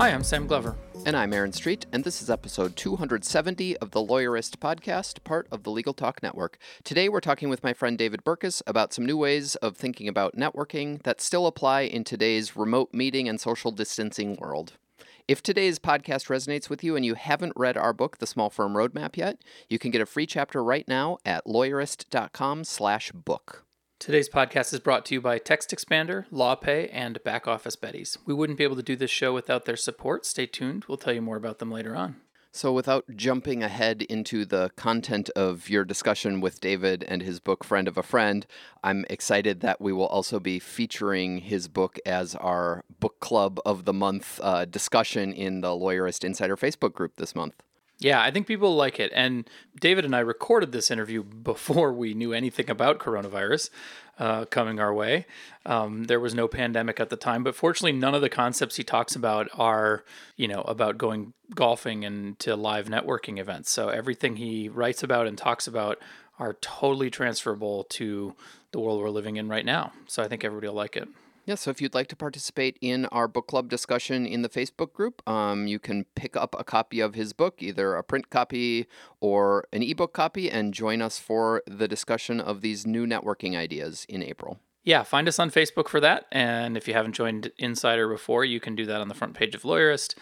Hi, I'm Sam Glover. And I'm Aaron Street, and this is episode 270 of the Lawyerist podcast, part of the Legal Talk Network. Today we're talking with my friend David Burkus about some new ways of thinking about networking that still apply in today's remote meeting and social distancing world. If today's podcast resonates with you and you haven't read our book, The Small Firm Roadmap yet, you can get a free chapter right now at lawyerist.com slash book. Today's podcast is brought to you by Text Expander, LawPay, and Back Office Betties. We wouldn't be able to do this show without their support. Stay tuned. We'll tell you more about them later on. So, without jumping ahead into the content of your discussion with David and his book, Friend of a Friend, I'm excited that we will also be featuring his book as our book club of the month uh, discussion in the Lawyerist Insider Facebook group this month. Yeah, I think people like it. And David and I recorded this interview before we knew anything about coronavirus uh, coming our way. Um, there was no pandemic at the time, but fortunately, none of the concepts he talks about are, you know, about going golfing and to live networking events. So everything he writes about and talks about are totally transferable to the world we're living in right now. So I think everybody will like it. Yeah, so if you'd like to participate in our book club discussion in the Facebook group, um, you can pick up a copy of his book, either a print copy or an ebook copy, and join us for the discussion of these new networking ideas in April. Yeah, find us on Facebook for that. And if you haven't joined Insider before, you can do that on the front page of Lawyerist.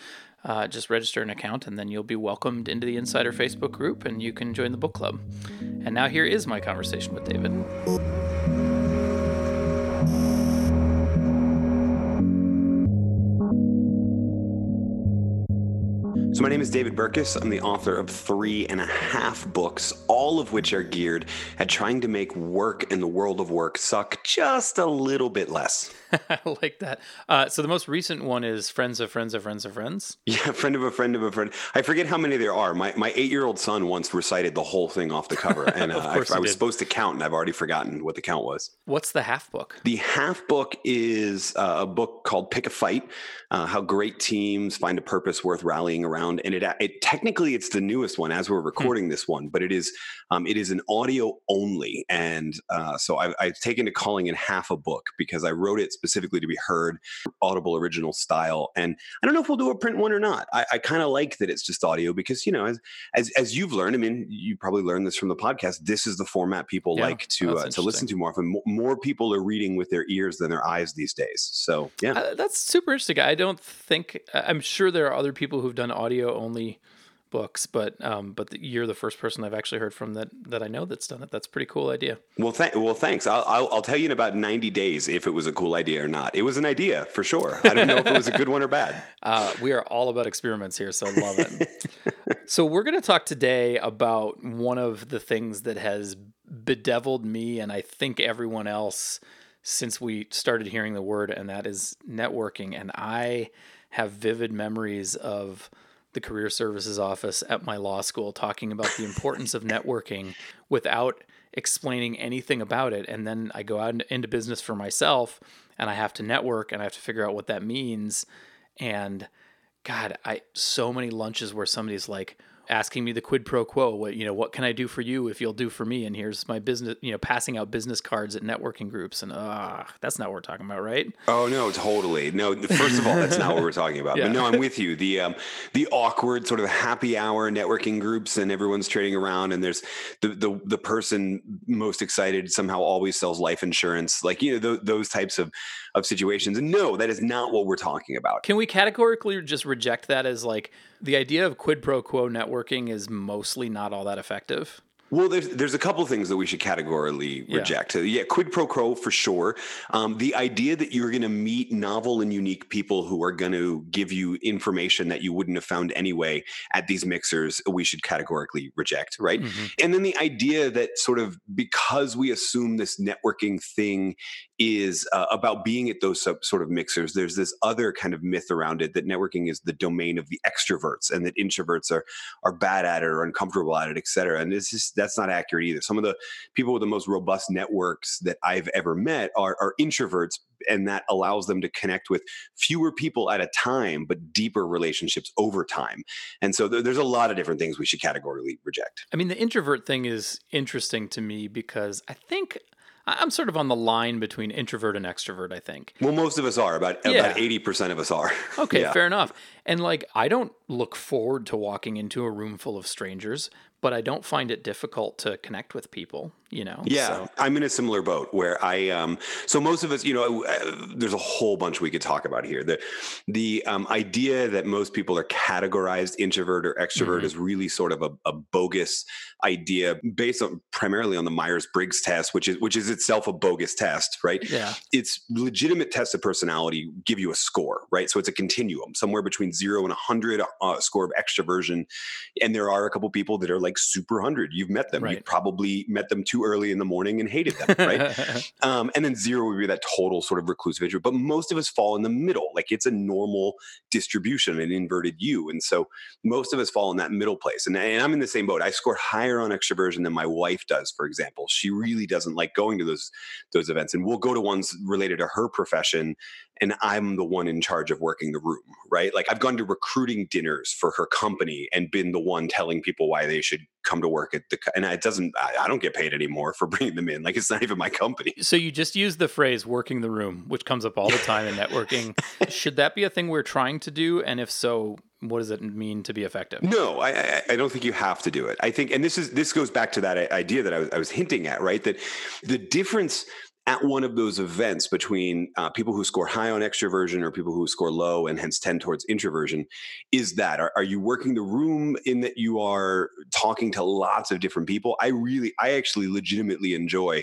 Uh, just register an account, and then you'll be welcomed into the Insider Facebook group, and you can join the book club. And now here is my conversation with David. So, my name is David Burkus. I'm the author of three and a half books, all of which are geared at trying to make work in the world of work suck just a little bit less. I like that. Uh, so, the most recent one is Friends of Friends of Friends of Friends. Yeah, friend of a friend of a friend. I forget how many there are. My, my eight year old son once recited the whole thing off the cover, and uh, I, I was supposed to count, and I've already forgotten what the count was. What's the half book? The half book is uh, a book called Pick a Fight uh, How Great Teams Find a Purpose Worth Rallying Around and it, it technically it's the newest one as we're hmm. recording hmm. this one, but it is um, it is an audio only, and uh, so I've, I've, taken to calling it half a book because I wrote it specifically to be heard, Audible original style, and I don't know if we'll do a print one or not. I, I kind of like that it's just audio because you know as, as as you've learned, I mean you probably learned this from the podcast. This is the format people yeah, like to uh, to listen to more often. More people are reading with their ears than their eyes these days. So yeah, uh, that's super interesting. I don't think I'm sure there are other people who've done audio audio only books, but um, but the, you're the first person I've actually heard from that that I know that's done it. That's a pretty cool idea. Well, th- well, thanks. I'll, I'll, I'll tell you in about 90 days if it was a cool idea or not. It was an idea for sure. I don't know if it was a good one or bad. Uh, we are all about experiments here, so I love it. so we're going to talk today about one of the things that has bedeviled me and I think everyone else since we started hearing the word, and that is networking. And I have vivid memories of the career services office at my law school talking about the importance of networking without explaining anything about it. And then I go out into business for myself and I have to network and I have to figure out what that means. And god I so many lunches where somebody's like asking me the quid pro quo what you know what can i do for you if you'll do for me? And here's my business you know passing out business cards at networking groups. And ah uh, that's not what we're talking about right? Oh no totally. No first of all that's not what we're talking about. Yeah. but no i'm with you. The um the awkward sort of happy hour networking groups and everyone's trading around and there's the the, the person most excited somehow always sells life insurance. Like you know th- those types of of situations and no that is not what we're talking about can we categorically just reject that as like the idea of quid pro quo networking is mostly not all that effective. Well, there's there's a couple of things that we should categorically Yeah. reject. Uh, Yeah, quid pro quo for sure. Um, the idea that you're going to meet novel and unique people who are going to give you information that you wouldn't have found anyway at these mixers, we should categorically reject, right? Mhm. And then the idea that sort of because we assume this networking thing is uh, about being at those sub, sort of mixers, there's this other kind of myth around it that networking is the domain of the extroverts and that introverts are are bad at it or uncomfortable at it, et cetera. And it's just that's not accurate either. Some of the people with the most robust networks that I've ever met are, are introverts, and that allows them to connect with fewer people at a time, but deeper relationships over time. And so there- there's a lot of different things we should categorically reject. I mean, the introvert thing is interesting to me because I think I'm sort of on the line between introvert and extrovert, I think. Well, most of us are about Yeah. about eighty percent of us are. Okay, Yeah. fair enough. And like, I don't look forward to walking into a room full of strangers, but I don't find it difficult to connect with people, you know? Yeah, So- I'm in a similar boat where I um so most of us, you know, uh, there's a whole bunch we could talk about here. The the um, idea that most people are categorized introvert or extrovert Mhm. is really sort of a, a bogus idea based on primarily on the Myers-Briggs test, which is which is itself a bogus test, right? yeah. it's legitimate tests of personality give you a score, right? So it's a continuum, somewhere between zero and a 100, uh, score of extroversion. And there are a couple people that are like super 100. You've met them. Right. You've probably met them too early in the morning and hated them, right? um, and then zero would be that total sort of reclusive introvert. But most of us fall in the middle. Like it's a normal distribution, an inverted U. And so most of us fall in that middle place. And, and I'm in the same boat. I score higher on extroversion than my wife does, for example. She really doesn't like going to those those events. And we'll go to ones related to her profession. And I'm the one in charge of working the room, right? Like I've gone to recruiting dinners for her company and been the one telling people why they should come to work at the, and it doesn't, I, I don't get paid anymore for bringing them in. Like it's not even my company. So you just use the phrase working the room, which comes up all the time in networking. Should that be a thing we're trying to do? And if so, what does it mean to be effective? No, I, I, I don't think you have to do it. I think, and this is this goes back to that idea that I was, I was hinting at, right? That the difference at one of those events between uh, people who score high on extroversion or people who score low and hence tend towards introversion is that are, are you working the room in that you are talking to lots of different people i really i actually legitimately enjoy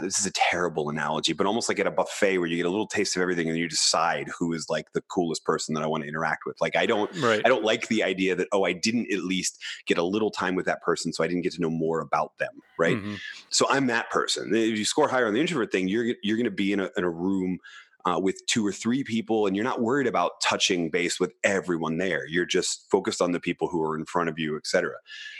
this is a terrible analogy but almost like at a buffet where you get a little taste of everything and you decide who is like the coolest person that i want to interact with like i don't Right. I don't like the idea that, oh, I didn't at least get a little time with that person, so I didn't get to know more about them, right? Mhm. So I'm that person. If you score higher on the introvert thing, you're you're going to be in a, in a room uh, with two or three people, and you're not worried about touching base with everyone there. You're just focused on the people who are in front of you, etc.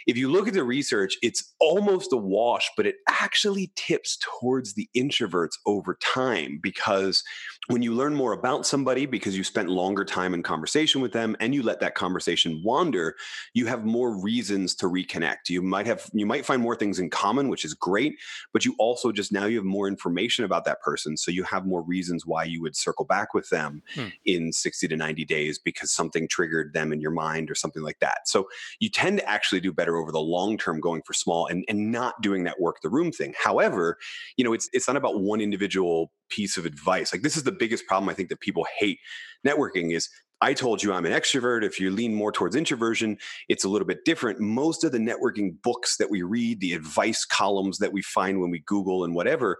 If you look at the research, it's almost a wash, but it actually tips towards the introverts over time because when you learn more about somebody because you spent longer time in conversation with them and you let that conversation wander you have more reasons to reconnect you might have you might find more things in common which is great but you also just now you have more information about that person so you have more reasons why you would circle back with them Hmm. in 60 to 90 days because something triggered them in your mind or something like that. So you tend to actually do better over the long term going for small and, and not doing that work the room thing. However you know it's it's not about one individual piece of advice. Like this is the biggest problem i think that people hate networking is I told you I'm an extrovert. If you lean more towards introversion, it's a little bit different. Most of the networking books that we read, the advice columns that we find when we Google and whatever,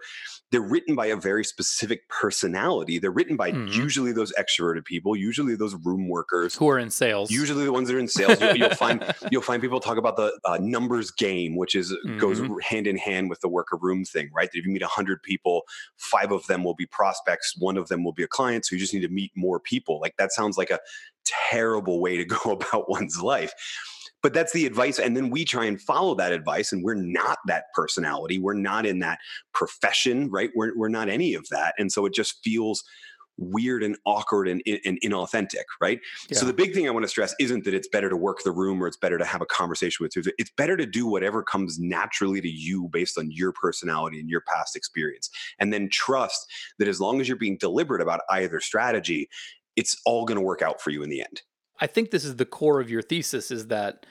they're written by a very specific personality. They're written by Mhm. usually those extroverted people, usually those room workers, Who are in sales? usually the ones that are in sales. You'll, you'll find you'll find people talk about the uh, numbers game, which is goes Mhm. hand in hand with the worker room thing, right? That if you meet hundred people, five of them will be prospects, one of them will be a client. So you just need to meet more people. Like that sounds like a terrible way to go about one's life. But that's the advice. And then we try and follow that advice. And we're not that personality. We're not in that profession, right? We're, we're not any of that. And so it just feels weird and awkward and, and inauthentic, right? So the big thing I want to stress isn't that it's better to work the room or it's better to have a conversation with you. It's better to do whatever comes naturally to you based on your personality and your past experience. And then trust that as long as you're being deliberate about either strategy, it's all going to work out for you in the end. I think this is the core of your thesis is that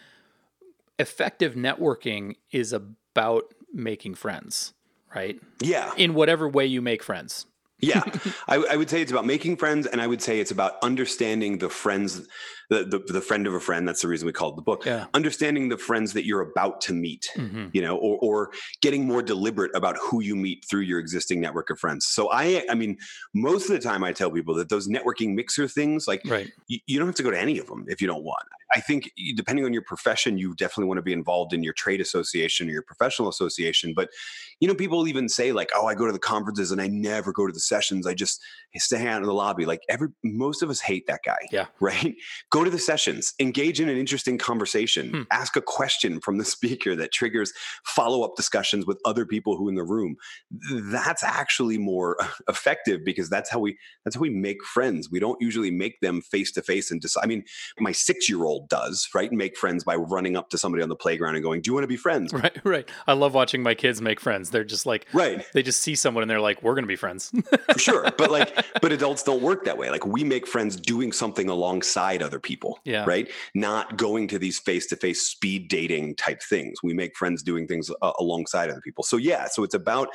effective networking is about making friends, right? Yeah. In whatever way you make friends. yeah, I, I, would say it's about making friends, and I would say it's about understanding the friends, the, the, the friend of a friend. That's the reason we called the book. Yeah. Understanding the friends that you're about to meet, mm-hmm. you know, or or getting more deliberate about who you meet through your existing network of friends. So I, I mean, most of the time I tell people that those networking mixer things, like, right. you, you don't have to go to any of them if you don't want. I think depending on your profession, you definitely want to be involved in your trade association or your professional association. But you know, people even say like, "Oh, I go to the conferences and I never go to the sessions. I just stay out in the lobby." Like every most of us hate that guy. Yeah. Right. Go to the sessions. Engage in an interesting conversation. Hmm. Ask a question from the speaker that triggers follow up discussions with other people who in the room. That's actually more effective because that's how we that's how we make friends. We don't usually make them face to face and decide. I mean, my six year old does, right? Make friends by running up to somebody on the playground and going, "Do you want to be friends?" Right, right. I love watching my kids make friends. They're just like, right. They just see someone and they're like, "We're going to be friends." For sure, but like, but adults don't work that way. Like, we make friends doing something alongside other people. Yeah. Right. Not going to these face to face speed dating type things. We make friends doing things uh, alongside other people. So yeah, so it's about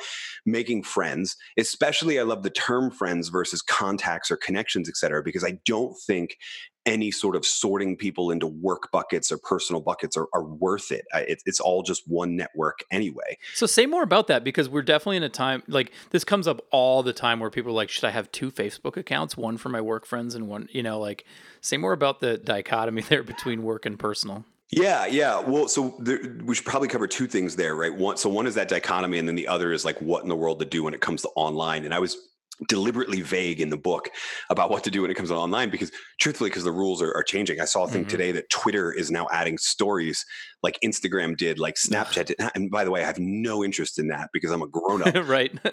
making friends. Especially, I love the term friends versus contacts or connections, et cetera, because I don't think any sort of sorting people into work buckets or personal buckets are, are worth it. it. It's all just one network anyway. So say more about that because we're definitely in a time like this comes up all the time where people are like, should I have two Facebook accounts, one for my work friends and one, you know, like say more about the dichotomy there between work and personal. Yeah, yeah. Well, so there, we should probably cover two things there, right? One, so one is that dichotomy, and then the other is like what in the world to do when it comes to online. And I was deliberately vague in the book about what to do when it comes to online because truthfully because the rules are, are, changing. I saw a thing mm-hmm. today that twitter is now adding stories like instagram did like snapchat did and by the way i have no interest in that because i'm a grown-up. Right.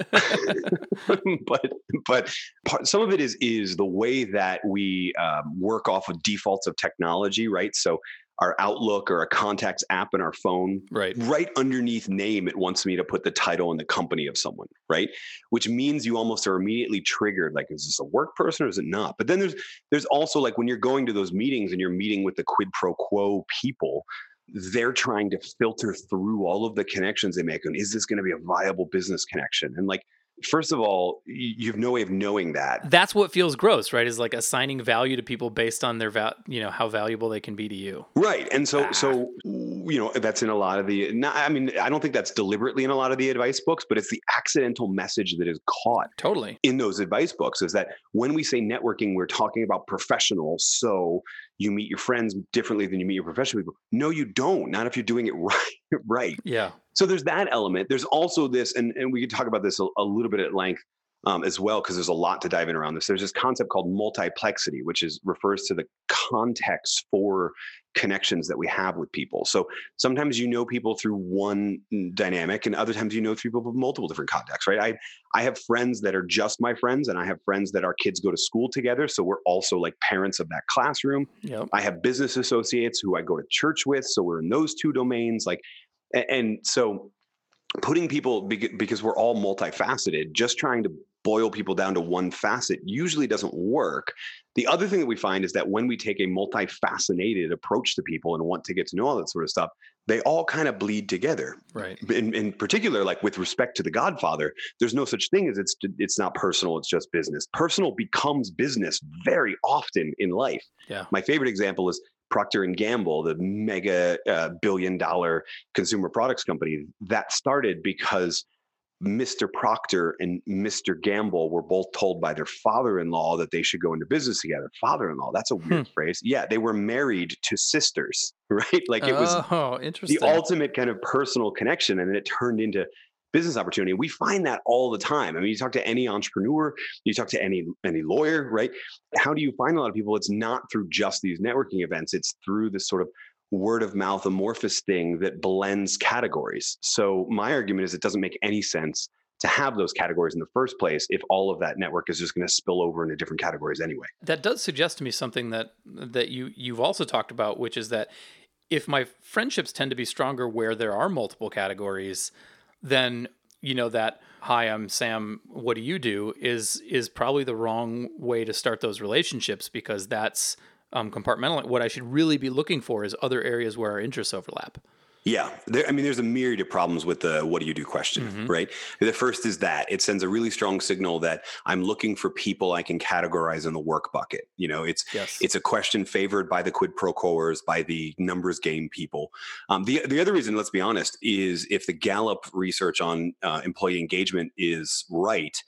But but part, some of it is is the way that we um, work off of defaults of technology right? So our Outlook or a contacts app in our phone. Right. Right underneath name, it wants me to put the title and the company of someone, right? Which means you almost are immediately triggered. Like, is this a work person or is it not? But then there's there's also like when you're going to those meetings and you're meeting with the quid pro quo people, they're trying to filter through all of the connections they make. And is this going to be a viable business connection? And like first of all, you have no way of knowing that. That's what feels gross, right? Is like assigning value to people based on their val, you know, how valuable they can be to you. Right. And so, ah. so, you know, that's in a lot of the, not, I mean, I don't think that's deliberately in a lot of the advice books, but it's the accidental message that is caught totally in those advice books is that when we say networking, we're talking about professionals. So you meet your friends differently than you meet your professional people. No, you don't. Not if you're doing it right. right. Yeah. So there's that element. There's also this, and, and we could talk about this a, a little bit at length um, as well, because there's a lot to dive in around this. There's this concept called multiplexity, which is refers to the context for connections that we have with people. So sometimes you know people through one dynamic, and other times you know through people with multiple different contexts, right? I I have friends that are just my friends, and I have friends that our kids go to school together. So we're also like parents of that classroom. Yep. I have business associates who I go to church with, so we're in those two domains. Like, and so putting people because we're all multifaceted, just trying to boil people down to one facet usually doesn't work. The other thing that we find is that when we take a multifaceted approach to people and want to get to know all that sort of stuff, they all kind of bleed together. Right. In, in particular, like with respect to the Godfather, there's no such thing as it's it's not personal; it's just business. Personal becomes business very often in life. Yeah. My favorite example is Procter and Gamble, the mega uh, billion dollar consumer products company, that started because Mr. Procter and Mr. Gamble were both told by their father-in-law that they should go into business together. Father-in-law, that's a weird hmm. phrase. Yeah, they were married to sisters, right? Like it was oh, interesting. the ultimate kind of personal connection, and it turned into business opportunity. We find that all the time. I mean, you talk to any entrepreneur, you talk to any any lawyer, right? How do you find a lot of people? It's not through just these networking events. It's through this sort of word of mouth amorphous thing that blends categories. So my argument is it doesn't make any sense to have those categories in the first place if all of that network is just going to spill over into different categories anyway. That does suggest to me something that that you you've also talked about which is that if my friendships tend to be stronger where there are multiple categories, then you know that hi i'm sam what do you do? is is probably the wrong way to start those relationships because that's um, compartmental. What i should really be looking for is other areas where our interests overlap Yeah, there, I mean, there's a myriad of problems with the "What do you do?" question, Mhm. right? The first is that it sends a really strong signal that I'm looking for people I can categorize in the work bucket. You know, it's Yes. it's a question favored by the quid pro quoers, by the numbers game people. Um, the the other reason, let's be honest, is if the Gallup research on uh, employee engagement is right,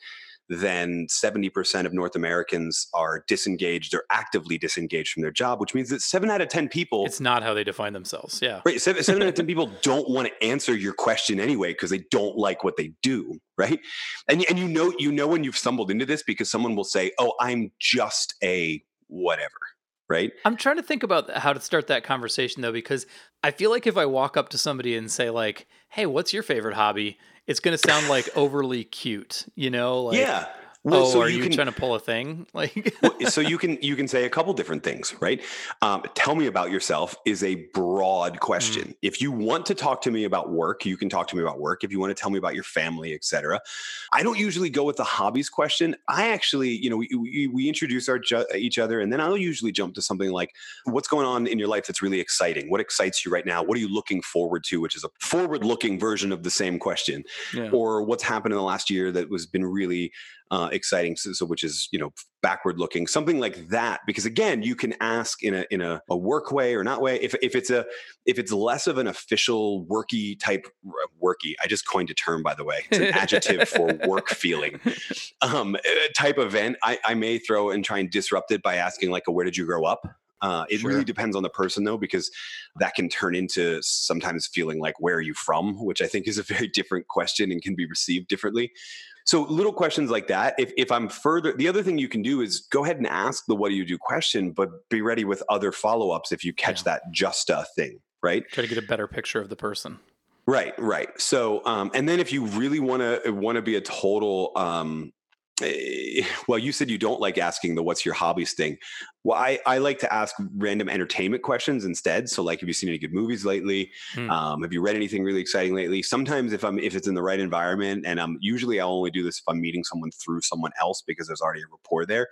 then 70% of North Americans are disengaged or actively disengaged from their job, which means that seven out of 10 people it's not how they define themselves. Yeah. Right. Seven, seven out of 10 people don't want to answer your question anyway because they don't like what they do. Right. And, and you know, you know, when you've stumbled into this because someone will say, Oh, I'm just a whatever. Right. I'm trying to think about how to start that conversation though, because I feel like if I walk up to somebody and say like, "Hey, what's your favorite hobby?" It's going to sound like overly cute, you know? Like, yeah. Oh, are you, can trying to pull a thing? Like, so you can you can say a couple different things, right? Um, tell me about yourself is a broad question. If you want to talk to me about work, you can talk to me about work. If you want to tell me about your family, etc. I don't usually go with the hobbies question. I actually, you know, we we, we introduce our ju- each other, and then I'll usually jump to something like, "What's going on in your life that's really exciting? What excites you right now? What are you looking forward to?" Which is a forward-looking version of the same question yeah. or what's happened in the last year that was been really uh, exciting so, so which is you know backward looking something like that because again you can ask in a in a, a work way or not way if, if it's a if it's less of an official worky type worky i just coined a term by the way it's an adjective for work feeling um, type event I, I may throw and try and disrupt it by asking like a, where did you grow up uh, it Sure. really depends on the person though, because that can turn into sometimes feeling like, where are you from? Which I think is a very different question and can be received differently. So little questions like that. If, if I'm further, the other thing you can do is go ahead and ask the what do you do question, but be ready with other follow ups if you catch Yeah. that just a thing, right? Try to get a better picture of the person. Right, right. So, um, and then if you really want to want to be a total, um, well, you said you don't like asking the "What's your hobbies?" thing. Well, I I like to ask random entertainment questions instead. So, like, have you seen any good movies lately? Hmm. Um, have you read anything really exciting lately? Sometimes, if I'm if it's in the right environment, and um, usually I'll only do this if I'm meeting someone through someone else because there's already a rapport there.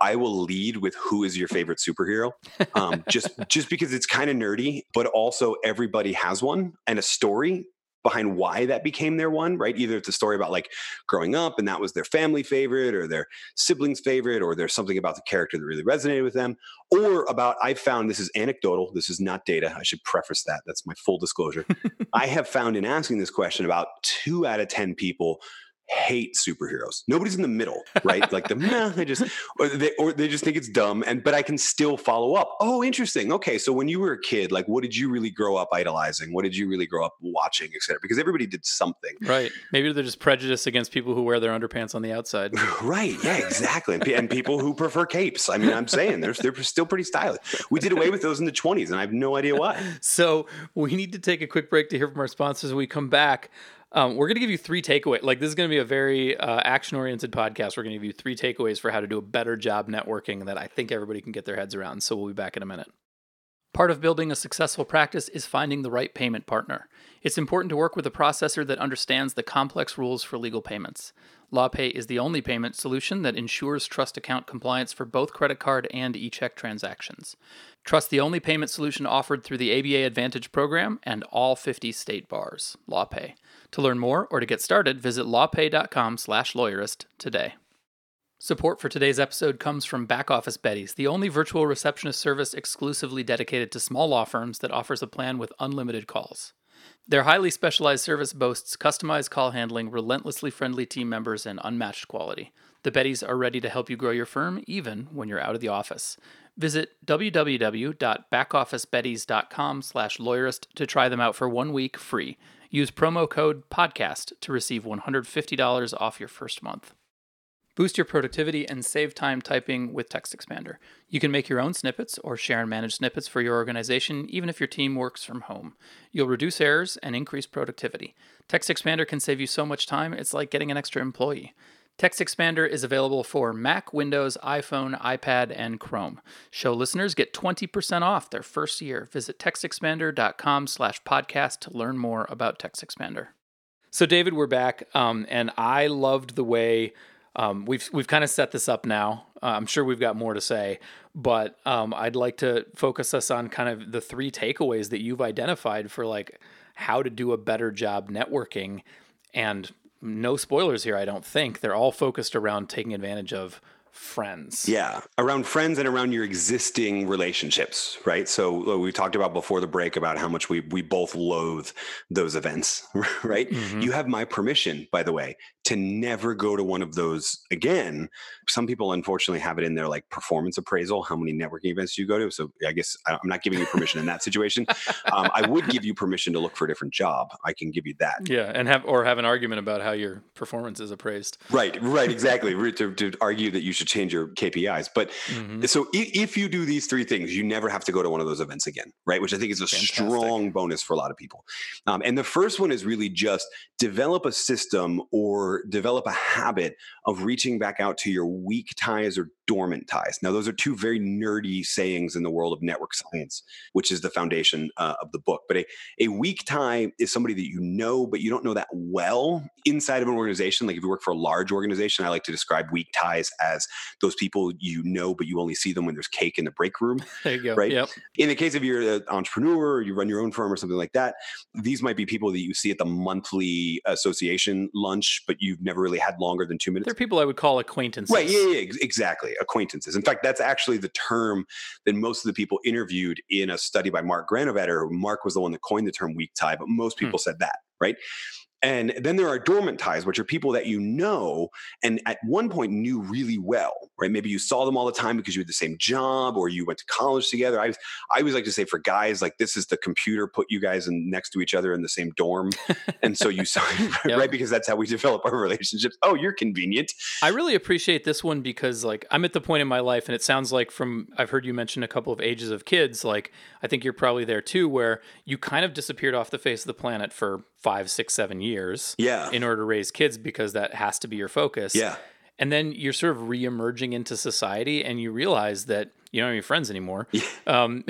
I will lead with who is your favorite superhero, um, just just because it's kind of nerdy, but also everybody has one and a story behind why that became their one, right? Either it's a story about like growing up and that was their family favorite or their siblings favorite, or there's something about the character that really resonated with them, or about I found this is anecdotal, this is not data. I should preface that. That's my full disclosure. I have found in asking this question about two out of 10 people hate superheroes. Nobody's in the middle, right? like the nah, they just or they or they just think it's dumb. And but I can still follow up. Oh, interesting. Okay, so when you were a kid, like what did you really grow up idolizing? What did you really grow up watching, et cetera? Because everybody did something. Right. Maybe they're just prejudiced against people who wear their underpants on the outside. Right. Yeah, exactly. And, and people who prefer capes. I mean, I'm saying they're, they're still pretty stylish. We did away with those in the 20s, and I have no idea why. So we need to take a quick break to hear from our sponsors. When we come back, um, we're going to give you three takeaways. Like this is going to be a very uh, action-oriented podcast. We're going to give you three takeaways for how to do a better job networking that I think everybody can get their heads around. So we'll be back in a minute. Part of building a successful practice is finding the right payment partner. It's important to work with a processor that understands the complex rules for legal payments. LawPay is the only payment solution that ensures trust account compliance for both credit card and e-check transactions. Trust the only payment solution offered through the ABA Advantage program and all 50 state bars. LawPay. To learn more or to get started, visit lawpay.com/lawyerist today. Support for today's episode comes from Back Office Betties, the only virtual receptionist service exclusively dedicated to small law firms that offers a plan with unlimited calls. Their highly specialized service boasts customized call handling, relentlessly friendly team members, and unmatched quality. The Betties are ready to help you grow your firm even when you're out of the office. Visit www.backofficebetties.com slash lawyerist to try them out for one week free. Use promo code PODCAST to receive $150 off your first month. Boost your productivity and save time typing with Text Expander. You can make your own snippets or share and manage snippets for your organization, even if your team works from home. You'll reduce errors and increase productivity. Text Expander can save you so much time, it's like getting an extra employee. Text Expander is available for Mac, Windows, iPhone, iPad, and Chrome. Show listeners get 20% off their first year. Visit textexpander.com slash podcast to learn more about Text Expander. So, David, we're back, um, and I loved the way um, we've we've kind of set this up now. Uh, I'm sure we've got more to say, but um, I'd like to focus us on kind of the three takeaways that you've identified for like how to do a better job networking. And no spoilers here, I don't think. They're all focused around taking advantage of friends. Yeah, around friends and around your existing relationships, right? So uh, we talked about before the break about how much we we both loathe those events, right? Mm-hmm. You have my permission, by the way, to never go to one of those again. Some people unfortunately have it in their like performance appraisal, how many networking events you go to. So I guess I'm not giving you permission in that situation. Um, I would give you permission to look for a different job. I can give you that. Yeah, and have or have an argument about how your performance is appraised. Right, right, exactly. to, to argue that you should change your KPIs. But mm-hmm. so if, if, you do these three things, you never have to go to one of those events again, right? Which I think is a Fantastic. strong bonus for a lot of people. Um, and the first one is really just develop a system or develop a habit of reaching back out to your weak ties or dormant ties. Now, those are two very nerdy sayings in the world of network science, which is the foundation uh, of the book. But a, a weak tie is somebody that you know, but you don't know that well inside of an organization. Like if you work for a large organization, I like to describe weak ties as those people you know, but you only see them when there's cake in the break room. There you go. Right. Yep. In the case of you're an entrepreneur or you run your own firm or something like that, these might be people that you see at the monthly association lunch, but you've never really had longer than two minutes. They're people I would call acquaintances. Right. Yeah, yeah, exactly. Acquaintances. In fact, that's actually the term that most of the people interviewed in a study by Mark Granovetter. Mark was the one that coined the term weak tie, but most hmm. people hmm. said that, right? And then there are dormant ties, which are people that you know and at one point knew really well, right? Maybe you saw them all the time because you had the same job or you went to college together. I, I always like to say for guys, like this is the computer put you guys in, next to each other in the same dorm. and so you saw, yep. right? Because that's how we develop our relationships. Oh, you're convenient. I really appreciate this one because like I'm at the point in my life and it sounds like from, I've heard you mention a couple of ages of kids. Like I think you're probably there too, where you kind of disappeared off the face of the planet for five, six, seven years. Yeah. In order to raise kids because that has to be your focus. Yeah. And then you're sort of re-emerging into society and you realize that you don't have any friends anymore yeah. um,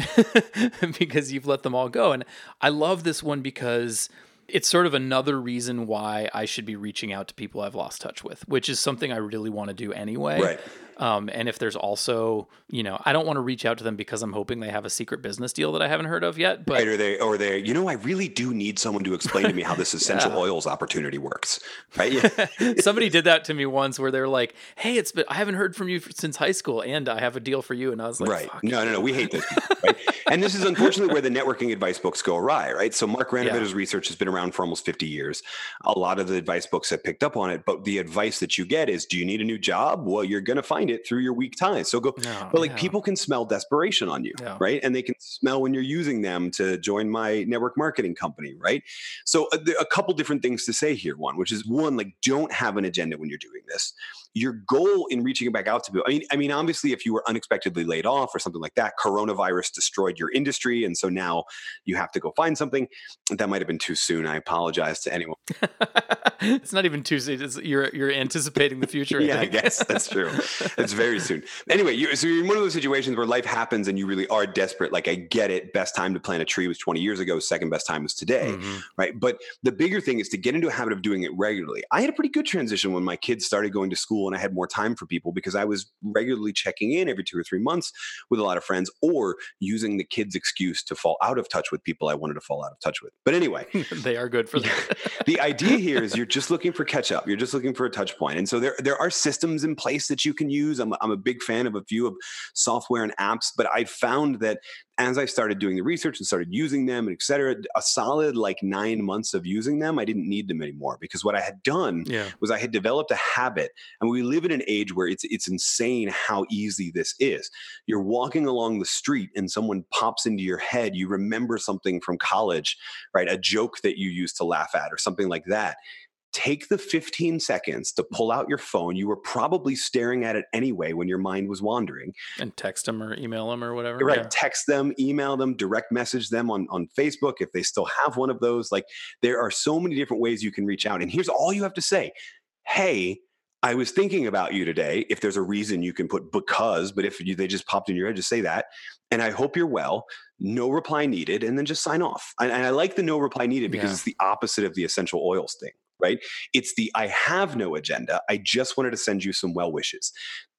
because you've let them all go. And I love this one because it's sort of another reason why I should be reaching out to people I've lost touch with, which is something I really want to do anyway. Right. Um, and if there's also, you know, I don't want to reach out to them because I'm hoping they have a secret business deal that I haven't heard of yet. But right, or they, or they, you know, I really do need someone to explain to me how this essential yeah. oils opportunity works. Right? Yeah. Somebody did that to me once, where they're like, "Hey, it's been I haven't heard from you since high school, and I have a deal for you." And I was like, "Right? No, no, no. We hate this." Right? and this is unfortunately where the networking advice books go awry. Right? So Mark Granovetter's yeah. research has been around for almost 50 years. A lot of the advice books have picked up on it, but the advice that you get is, "Do you need a new job? Well, you're going to find it through your weak ties. So go, no, but like yeah. people can smell desperation on you, yeah. right? And they can smell when you're using them to join my network marketing company, right? So a, uh, a couple different things to say here. One, which is one, like don't have an agenda when you're doing this. Your goal in reaching back out to people. I mean, I mean, obviously, if you were unexpectedly laid off or something like that, coronavirus destroyed your industry, and so now you have to go find something. That might have been too soon. I apologize to anyone. it's not even too soon. It's, you're you're anticipating the future. Yeah, think. I guess that's true. It's very soon anyway, you, so you're in one of those situations where life happens and you really are desperate. Like I get it. Best time to plant a tree was 20 years ago. Second best time was today, mm-hmm. right? But the bigger thing is to get into a habit of doing it regularly. I had a pretty good transition when my kids started going to school and I had more time for people because I was regularly checking in every two or three months with a lot of friends or using the kids' excuse to fall out of touch with people I wanted to fall out of touch with. But anyway, they are good for that. the idea here is you're just looking for catch up. You're just looking for a touch point. And so there, there are systems in place that you can use. I'm, I'm a big fan of a few of software and apps, but I found that as I started doing the research and started using them and et cetera, a solid like nine months of using them, I didn't need them anymore because what I had done yeah. was I had developed a habit. And we live in an age where it's it's insane how easy this is. You're walking along the street and someone pops into your head. You remember something from college, right? A joke that you used to laugh at or something like that take the 15 seconds to pull out your phone. You were probably staring at it anyway when your mind was wandering. And text them or email them or whatever. Right. Yeah. Text them, email them, direct message them on, on Facebook if they still have one of those. Like there are so many different ways you can reach out. And here's all you have to say Hey, I was thinking about you today. If there's a reason you can put because, but if you, they just popped in your head, just say that. And I hope you're well. No reply needed. And then just sign off. And, and I like the no reply needed because yeah. it's the opposite of the essential oils thing right? It's the I have no agenda. I just wanted to send you some well wishes.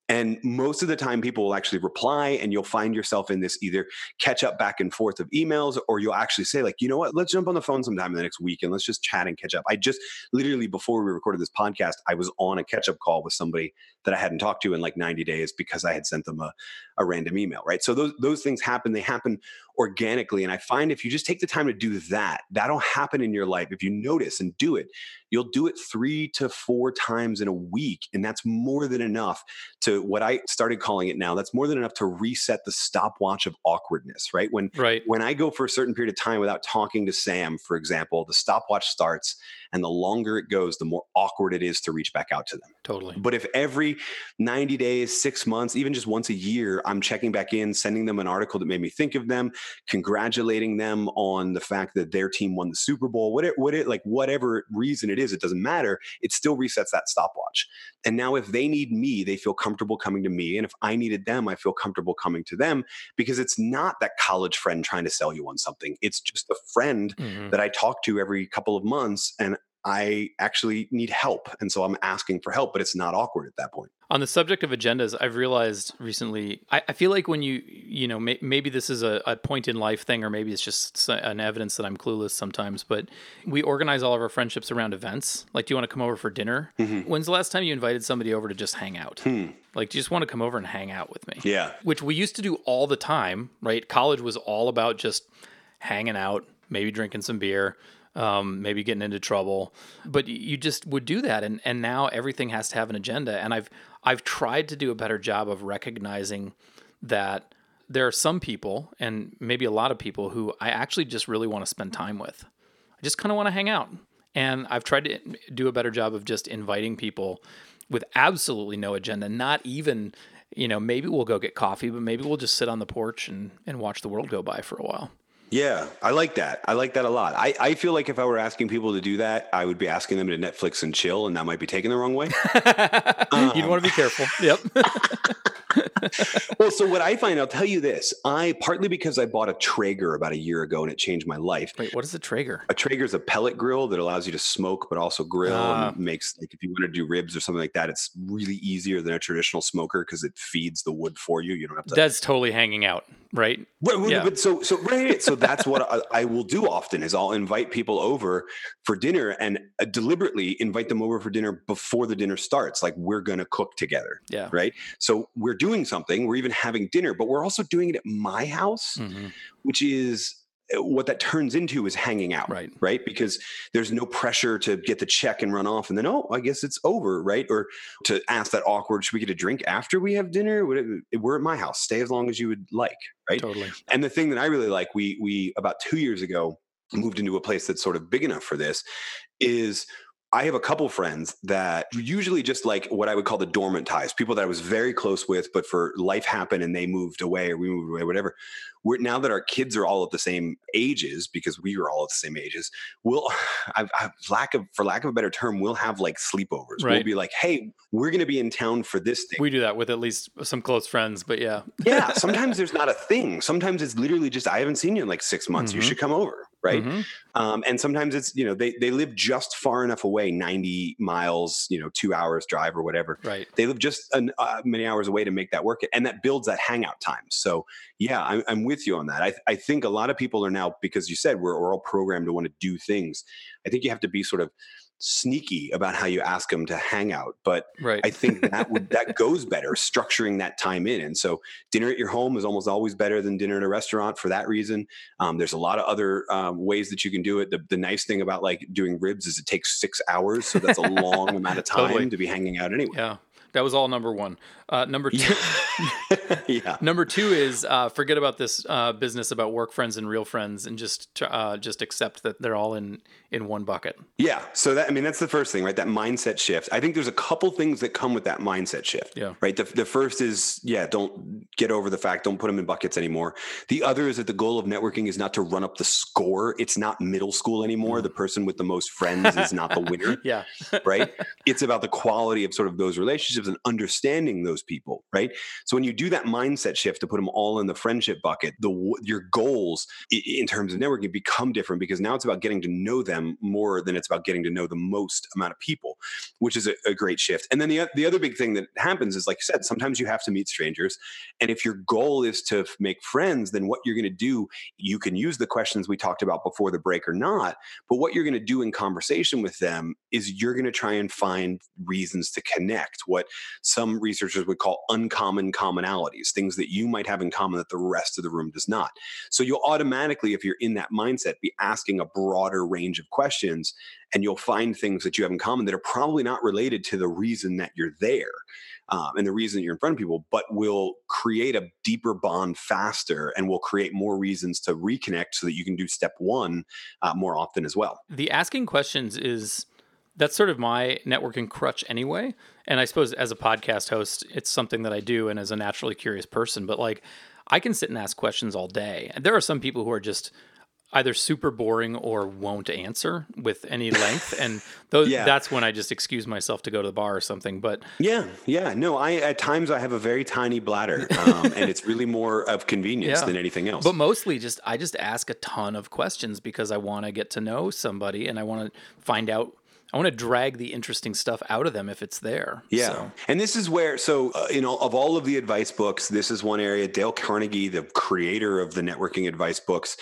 And most of the time, people will actually reply, and you'll find yourself in this either catch up back and forth of emails, or you'll actually say, like, you know what, let's jump on the phone sometime in the next week and let's just chat and catch up. I just literally, before we recorded this podcast, I was on a catch up call with somebody that I hadn't talked to in like 90 days because I had sent them a, a random email, right? So those, those things happen. They happen organically. And I find if you just take the time to do that, that'll happen in your life. If you notice and do it, you'll do it three to four times in a week. And that's more than enough to what I started calling it now. That's more than enough to reset the stopwatch of awkwardness, right? When, right. when I go for a certain period of time without talking to Sam, for example, the stopwatch starts. And the longer it goes, the more awkward it is to reach back out to them. Totally. But if every 90 days, six months, even just once a year, I'm checking back in, sending them an article that made me think of them, congratulating them on the fact that their team won the Super Bowl, what it, what it, like whatever reason it is, it doesn't matter. It still resets that stopwatch. And now if they need me, they feel comfortable coming to me. And if I needed them, I feel comfortable coming to them because it's not that college friend trying to sell you on something. It's just a friend mm-hmm. that I talk to every couple of months. And I actually need help. And so I'm asking for help, but it's not awkward at that point. On the subject of agendas, I've realized recently, I, I feel like when you, you know, may, maybe this is a, a, point in life thing, or maybe it's just an evidence that I'm clueless sometimes, but we organize all of our friendships around events. Like, do you want to come over for dinner? Mm-hmm. When's the last time you invited somebody over to just hang out? Hmm. Like, do you just want to come over and hang out with me? Yeah. Which we used to do all the time, right? College was all about just hanging out, maybe drinking some beer um, maybe getting into trouble. But you just would do that, and and now everything has to have an agenda. And I've I've tried to do a better job of recognizing that there are some people, and maybe a lot of people, who I actually just really want to spend time with. I just kind of want to hang out, and I've tried to do a better job of just inviting people with absolutely no agenda, not even you know, maybe we'll go get coffee, but maybe we'll just sit on the porch and, and watch the world go by for a while. Yeah, I like that. I like that a lot. I, I feel like if I were asking people to do that, I would be asking them to Netflix and chill, and that might be taken the wrong way. um, You'd want to be careful. Yep. well, so what I find, I'll tell you this. I partly because I bought a Traeger about a year ago and it changed my life. Wait, what is a Traeger? A Traeger is a pellet grill that allows you to smoke but also grill uh, and ah. makes like if you want to do ribs or something like that, it's really easier than a traditional smoker because it feeds the wood for you. You don't have to. That's totally hanging out, right? Right. Yeah. But so so right. So that's what I, I, will do often is I'll invite people over for dinner and uh, deliberately invite them over for dinner before the dinner starts. Like we're gonna cook together. Yeah. Right. So we're doing something. We're even having dinner, but we're also doing it at my house, mm-hmm. which is uh, what that turns into is hanging out right. right? Because there's no pressure to get the check and run off and then oh i guess it's over right? Or to ask that awkward should we get a drink after we have dinner? We're at my house stay as long as you would like right? Totally. And the thing that i really like we we about two years ago moved into a place that's sort of big enough for this is I have a couple friends that usually just like what I would call the dormant ties, people that I was very close with, but for life happened and they moved away or we moved away, whatever. We're now that our kids are all at the same ages because we were all at the same ages. We'll, I've, I've lack of, for lack of a better term, we'll have like sleepovers. Right. We'll be like, hey, we're going to be in town for this thing. We do that with at least some close friends, but yeah. yeah. Sometimes there's not a thing. Sometimes it's literally just, I haven't seen you in like six months. Mm-hmm. You should come over right? Mm-hmm. um, and sometimes it's you know they, they live just far enough away 90 miles you know two hours drive or whatever. Right. They live just an, uh, many hours away to make that work and that builds that hangout time. So yeah I'm, I'm with you on that. I, I think a lot of people are now because you said we're, we're all programmed to want to do things i think you have to be sort of sneaky about how you ask them to hang out but right. i think that would that goes better structuring that time in and so dinner at your home is almost always better than dinner at a restaurant for that reason um, there's a lot of other um, ways that you can do it the, the nice thing about like doing ribs is it takes six hours so that's a long amount of time totally. to be hanging out anyway yeah that was all number one. Uh, number two, yeah. Number two is uh, forget about this uh, business about work friends and real friends, and just uh, just accept that they're all in in one bucket. Yeah. So that I mean that's the first thing, right? That mindset shift. I think there's a couple things that come with that mindset shift. Yeah. Right. The, the first is yeah, don't get over the fact, don't put them in buckets anymore. The other is that the goal of networking is not to run up the score. It's not middle school anymore. Mm. The person with the most friends is not the winner. yeah. right. It's about the quality of sort of those relationships relationships and understanding those people, right? So when you do that mindset shift to put them all in the friendship bucket, the your goals in terms of networking become different because now it's about getting to know them more than it's about getting to know the most amount of people, which is a, a great shift. And then the the other big thing that happens is like you said, sometimes you have to meet strangers, and if your goal is to make friends, then what you're going to do, you can use the questions we talked about before the break or not, but what you're going to do in conversation with them is you're going to try and find reasons to connect what some researchers would call uncommon commonalities, things that you might have in common that the rest of the room does not. So you'll automatically, if you're in that mindset, be asking a broader range of questions and you'll find things that you have in common that are probably not related to the reason that you're there um, and the reason that you're in front of people, but will create a deeper bond faster and will create more reasons to reconnect so that you can do step one uh, more often as well. The asking questions is that's sort of my networking crutch anyway. And I suppose as a podcast host, it's something that I do and as a naturally curious person, but like I can sit and ask questions all day. And there are some people who are just either super boring or won't answer with any length and those yeah. that's when i just excuse myself to go to the bar or something but yeah yeah no i at times i have a very tiny bladder um, and it's really more of convenience yeah. than anything else but mostly just i just ask a ton of questions because i want to get to know somebody and i want to find out I want to drag the interesting stuff out of them if it's there. Yeah. So. And this is where, so, uh, you know, of all of the advice books, this is one area. Dale Carnegie, the creator of the networking advice books,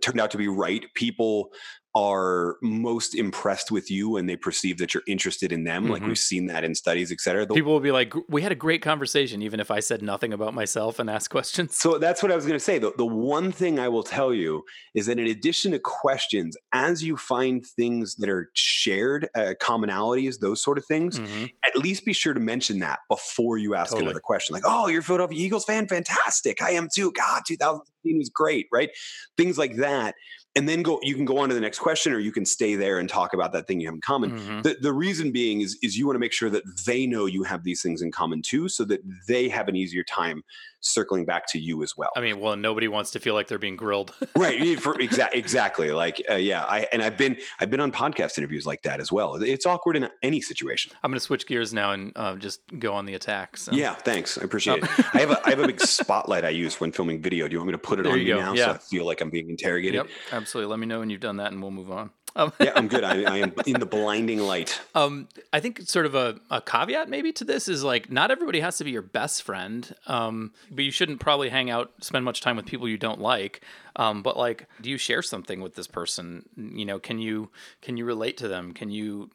turned out to be right. People are most impressed with you when they perceive that you're interested in them. Mm-hmm. Like we've seen that in studies, et cetera. The, People will be like, we had a great conversation, even if I said nothing about myself and asked questions. So that's what I was going to say. The, the one thing I will tell you is that in addition to questions, as you find things that are shared, uh, commonalities, those sort of things, mm-hmm. at least be sure to mention that before you ask totally. another question. Like, oh, you're a Philadelphia Eagles fan? Fantastic. I am too. God, 2016 was great, right? Things like that and then go you can go on to the next question or you can stay there and talk about that thing you have in common mm-hmm. the, the reason being is is you want to make sure that they know you have these things in common too so that they have an easier time circling back to you as well. I mean, well, nobody wants to feel like they're being grilled, right? For, exa- exactly. Like, uh, yeah, I and I've been I've been on podcast interviews like that as well. It's awkward in any situation. I'm going to switch gears now and uh, just go on the attack. So. Yeah, thanks. I appreciate um, it. I have a I have a big spotlight I use when filming video. Do you want me to put it there on you, now yeah. so I feel like I'm being interrogated? Yep, absolutely. Let me know when you've done that, and we'll move on. Um, yeah, I'm good. I, I, am in the blinding light. Um, I think sort of a, a, caveat maybe to this is like not everybody has to be your best friend, um, but you shouldn't probably hang out, spend much time with people you don't like. Um, but like, do you share something with this person? You know, can you can you relate to them? Can you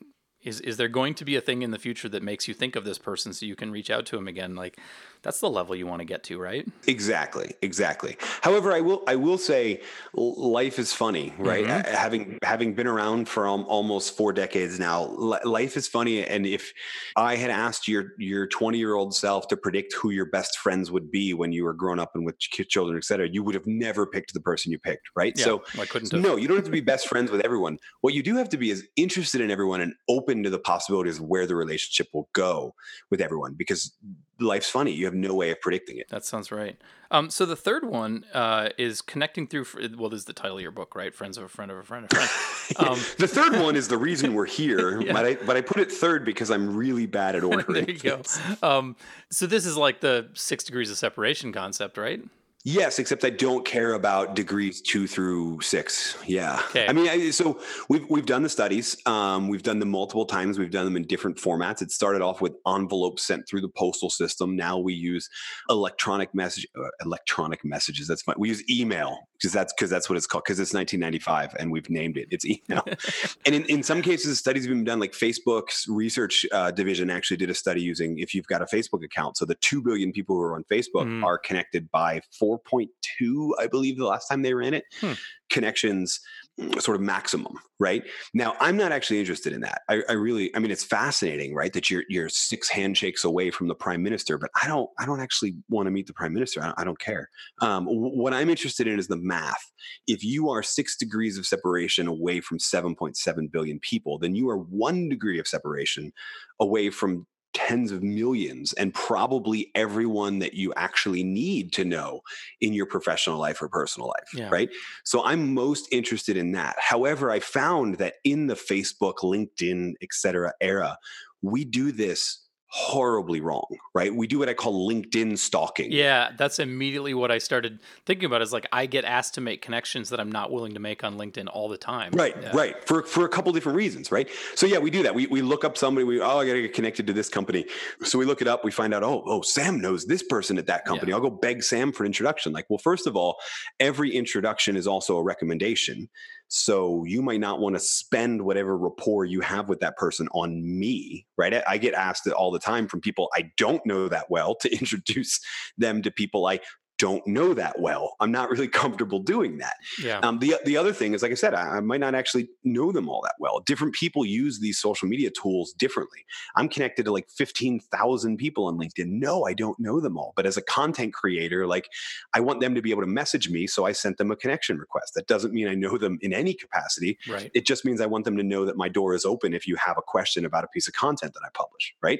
is is there going to be a thing in the future that makes you think of this person so you can reach out to him again? Like, that's the level you want to get to right exactly exactly however i will i will say life is funny right mm-hmm. having having been around for almost four decades now life is funny and if i had asked your your 20 year old self to predict who your best friends would be when you were grown up and with children et cetera you would have never picked the person you picked right yeah, so I couldn't have. no you don't have to be best friends with everyone what you do have to be is interested in everyone and open to the possibilities of where the relationship will go with everyone because life's funny. You have no way of predicting it. That sounds right. Um, so the third one uh, is connecting through. Well, this is the title of your book, right? Friends of a friend of a friend of a friend. Um, the third one is the reason we're here, yeah. but I but I put it third because I'm really bad at ordering. there you go. Um, so this is like the six degrees of separation concept, right? Yes, except I don't care about degrees two through six. Yeah, okay. I mean, I, so we've we've done the studies. Um, we've done them multiple times. We've done them in different formats. It started off with envelopes sent through the postal system. Now we use electronic message, uh, electronic messages. That's fine. We use email because that's because that's what it's called. Because it's 1995 and we've named it. It's email. and in, in some cases, studies have been done. Like Facebook's research uh, division actually did a study using if you've got a Facebook account. So the two billion people who are on Facebook mm. are connected by four 4.2, I believe, the last time they ran it. Hmm. Connections mm, sort of maximum, right? Now, I'm not actually interested in that. I, I, really, I mean, it's fascinating, right? That you're you're six handshakes away from the prime minister, but I don't, I don't actually want to meet the prime minister. I don't, I don't care. Um, what I'm interested in is the math. If you are six degrees of separation away from 7.7 billion people, then you are one degree of separation away from tens of millions and probably everyone that you actually need to know in your professional life or personal life yeah. right so i'm most interested in that however i found that in the facebook linkedin etc era we do this horribly wrong, right? We do what I call LinkedIn stalking. Yeah, that's immediately what I started thinking about is like I get asked to make connections that I'm not willing to make on LinkedIn all the time. Right, yeah. right. For for a couple different reasons, right? So yeah, we do that. We we look up somebody, we oh, I gotta get connected to this company. So we look it up, we find out, oh, oh, Sam knows this person at that company. Yeah. I'll go beg Sam for an introduction. Like, well, first of all, every introduction is also a recommendation. So you might not want to spend whatever rapport you have with that person on me, right? I get asked it all the time from people I don't know that well to introduce them to people I don't know that well. I'm not really comfortable doing that. Yeah. Um, the the other thing is, like I said, I, I, might not actually know them all that well. Different people use these social media tools differently. I'm connected to like 15,000 people on LinkedIn. No, I don't know them all. But as a content creator, like I want them to be able to message me, so I sent them a connection request. That doesn't mean I know them in any capacity. Right. It just means I want them to know that my door is open if you have a question about a piece of content that I publish. Right.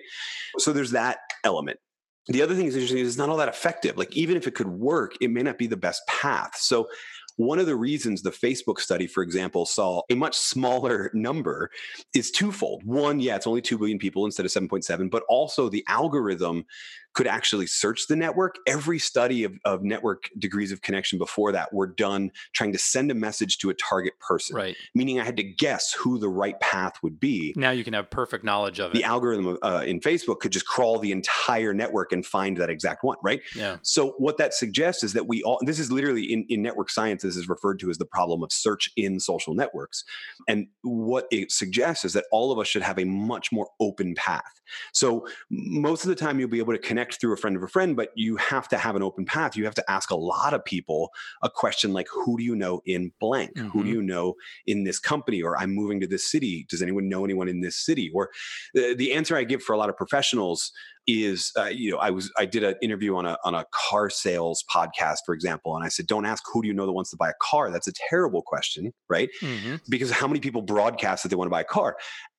So there's that element the other thing is interesting is it's not all that effective. Like even if it could work, it may not be the best path. So one of the reasons the Facebook study, for example, saw a much smaller number is twofold. One, yeah, it's only 2 billion people instead of 7.7, but also the algorithm could actually search the network. Every study of, of network degrees of connection before that were done trying to send a message to a target person. Right. Meaning I had to guess who the right path would be. Now you can have perfect knowledge of the it. The algorithm uh, in Facebook could just crawl the entire network and find that exact one, right? Yeah. So what that suggests is that we all, this is literally in, in network science, this is referred to as the problem of search in social networks. And what it suggests is that all of us should have a much more open path. So most of the time you'll be able to connect connect through a friend of a friend, but you have to have an open path. You have to ask a lot of people a question like, who do you know in blank? Mm-hmm. Who do mm-hmm. you know in this company? Or I'm moving to this city. Does anyone know anyone in this city? Or the, the answer I give for a lot of professionals is uh, you know i was i did an interview on a on a car sales podcast for example and i said don't ask who do you know that wants to buy a car that's a terrible question right mm-hmm. because how many people broadcast that they want to buy a car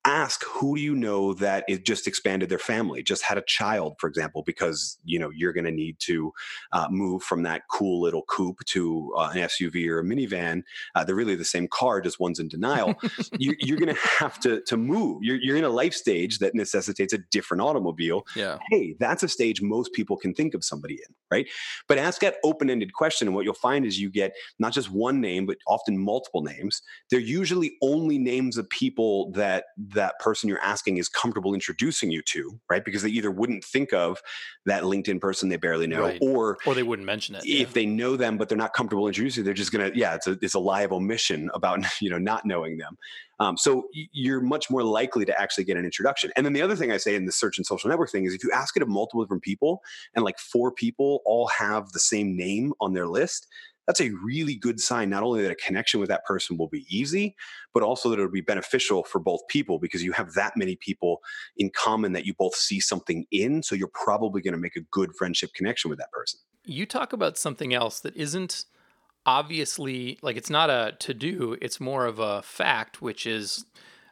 ask who do you know that it just expanded their family just had a child for example because you know you're going to need to uh, move from that cool little coupe to uh, an suv or a minivan uh, they're really the same car just one's in denial you, are going to have to to move you're, you're in a life stage that necessitates a different automobile yeah hey, that's a stage most people can think of somebody in, right? But ask that open ended question. And what you'll find is you get not just one name, but often multiple names. They're usually only names of people that that person you're asking is comfortable introducing you to, right? Because they either wouldn't think of that LinkedIn person they barely know, right. or or they wouldn't mention it. If yeah. they know them, but they're not comfortable introducing, they're just gonna, yeah, it's a it's a liable mission about you know not knowing them. Um, so you're much more likely to actually get an introduction. And then the other thing I say in the search and social network thing is if you ask it of multiple different people and like four people all have the same name on their list, that's a really good sign not only that a connection with that person will be easy but also that it'll be beneficial for both people because you have that many people in common that you both see something in so you're probably going to make a good friendship connection with that person. You talk about something else that isn't obviously like it's not a to do it's more of a fact which is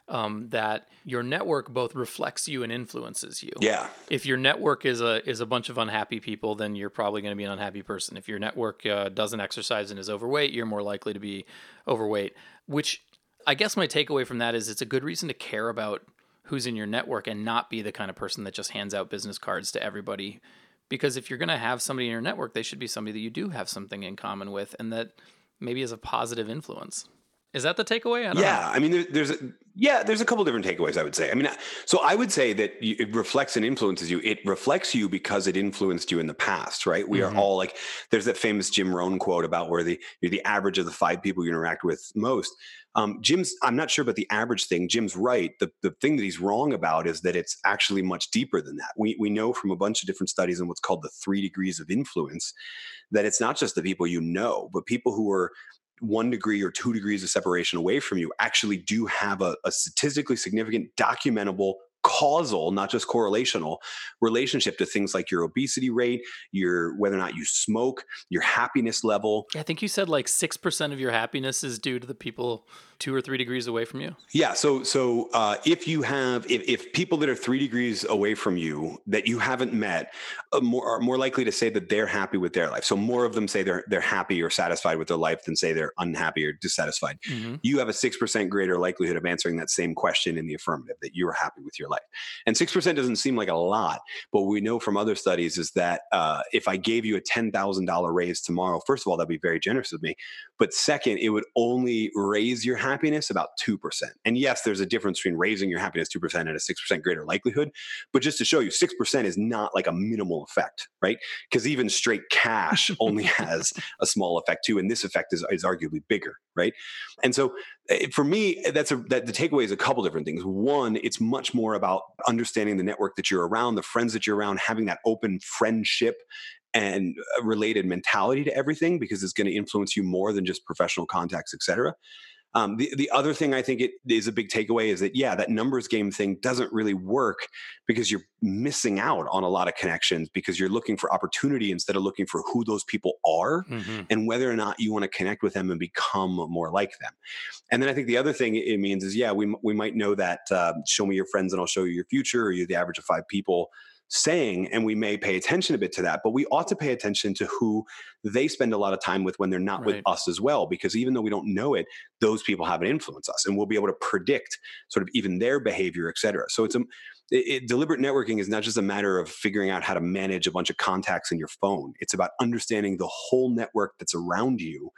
um, that your network both reflects you and influences you. Yeah. If your network is a is a bunch of unhappy people, then you're probably going to be an unhappy person. If your network uh, doesn't exercise and is overweight, you're more likely to be overweight. Which I guess my takeaway from that is it's a good reason to care about who's in your network and not be the kind of person that just hands out business cards to everybody because if you're going to have somebody in your network, they should be somebody that you do have something in common with and that maybe is a positive influence. Is that the takeaway? I yeah, know. I mean, there's a, yeah, there's a couple different takeaways. I would say. I mean, so I would say that it reflects and influences you. It reflects you because it influenced you in the past, right? We mm-hmm. are all like, there's that famous Jim Rohn quote about where the you're the average of the five people you interact with most. Um, Jim's, I'm not sure about the average thing. Jim's right. The, the thing that he's wrong about is that it's actually much deeper than that. We, we know from a bunch of different studies and what's called the three degrees of influence that it's not just the people you know, but people who are one degree or two degrees of separation away from you actually do have a, a statistically significant documentable causal, not just correlational relationship to things like your obesity rate, your whether or not you smoke, your happiness level. I think you said like six percent of your happiness is due to the people two or three degrees away from you. Yeah. So so uh, if you have if, if people that are three degrees away from you that you haven't met uh, more are more likely to say that they're happy with their life. So more of them say they're they're happy or satisfied with their life than say they're unhappy or dissatisfied. Mm-hmm. You have a six percent greater likelihood of answering that same question in the affirmative that you're happy with your life. And 6% doesn't seem like a lot, but we know from other studies is that uh, if I gave you a $10,000 raise tomorrow, first of all, that'd be very generous of me. But second, it would only raise your happiness about 2%. And yes, there's a difference between raising your happiness 2% and a 6% greater likelihood. But just to show you, 6% is not like a minimal effect, right? Because even straight cash only has a small effect too. And this effect is, is arguably bigger, right? And so eh, for me, that's a that the takeaway is a couple different things. One, it's much more about understanding the network that you're around, the friends that you're around, having that open friendship and related mentality to everything because it's going to influence you more than just professional contacts, et cetera. Um, the, the other thing I think it is a big takeaway is that, yeah, that numbers game thing doesn't really work because you're missing out on a lot of connections because you're looking for opportunity instead of looking for who those people are mm-hmm. and whether or not you want to connect with them and become more like them. And then I think the other thing it means is, yeah, we, we might know that uh, show me your friends and I'll show you your future, or you're the average of five people saying, and we may pay attention a bit to that, but we ought to pay attention to who they spend a lot of time with when they're not right. with us as well, because even though we don't know it, those people have an influence us, and we'll be able to predict sort of even their behavior, et cetera. So it's a it, it, deliberate networking is not just a matter of figuring out how to manage a bunch of contacts in your phone. It's about understanding the whole network that's around you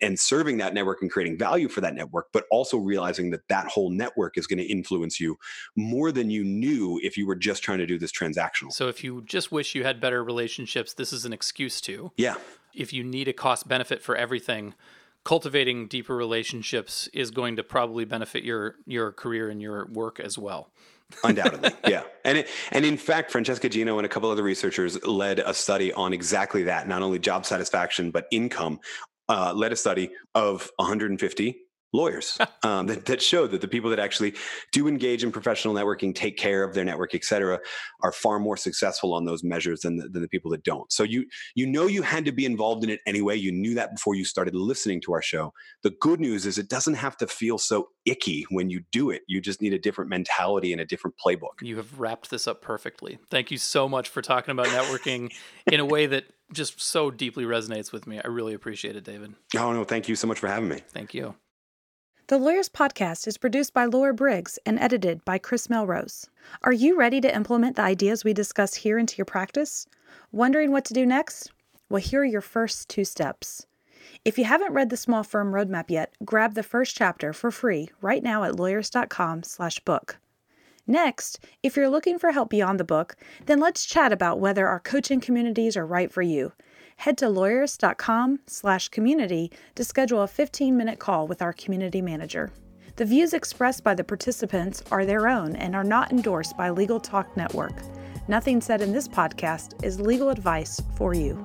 and serving that network and creating value for that network, but also realizing that that whole network is going to influence you more than you knew if you were just trying to do this transactional. So if you just wish you had better relationships, this is an excuse to. Yeah. If you need a cost benefit for everything, cultivating deeper relationships is going to probably benefit your your career and your work as well. Undoubtedly, yeah, and it, and in fact, Francesca Gino and a couple other researchers led a study on exactly that. Not only job satisfaction, but income uh, led a study of 150 lawyers um, that, that show that the people that actually do engage in professional networking, take care of their network, et cetera, are far more successful on those measures than the, than the people that don't. So you you know you had to be involved in it anyway. You knew that before you started listening to our show. The good news is it doesn't have to feel so icky when you do it. You just need a different mentality and a different playbook. You have wrapped this up perfectly. Thank you so much for talking about networking in a way that just so deeply resonates with me. I really appreciate it, David. Oh no, thank you so much for having me. Thank you. The Lawyerist Podcast is produced by Laura Briggs and edited by Chris Melrose. Are you ready to implement the ideas we discuss here into your practice? Wondering what to do next? Well, here are your first two steps. If you haven't read the Small Firm Roadmap yet, grab the first chapter for free right now at lawyerist.com/book. Next, if you're looking for help beyond the book, then let's chat about whether our coaching communities are right for you head to lawyerist.com/community to schedule a 15-minute call with our community manager. The views expressed by the participants are their own and are not endorsed by Legal Talk Network. Nothing said in this podcast is legal advice for you.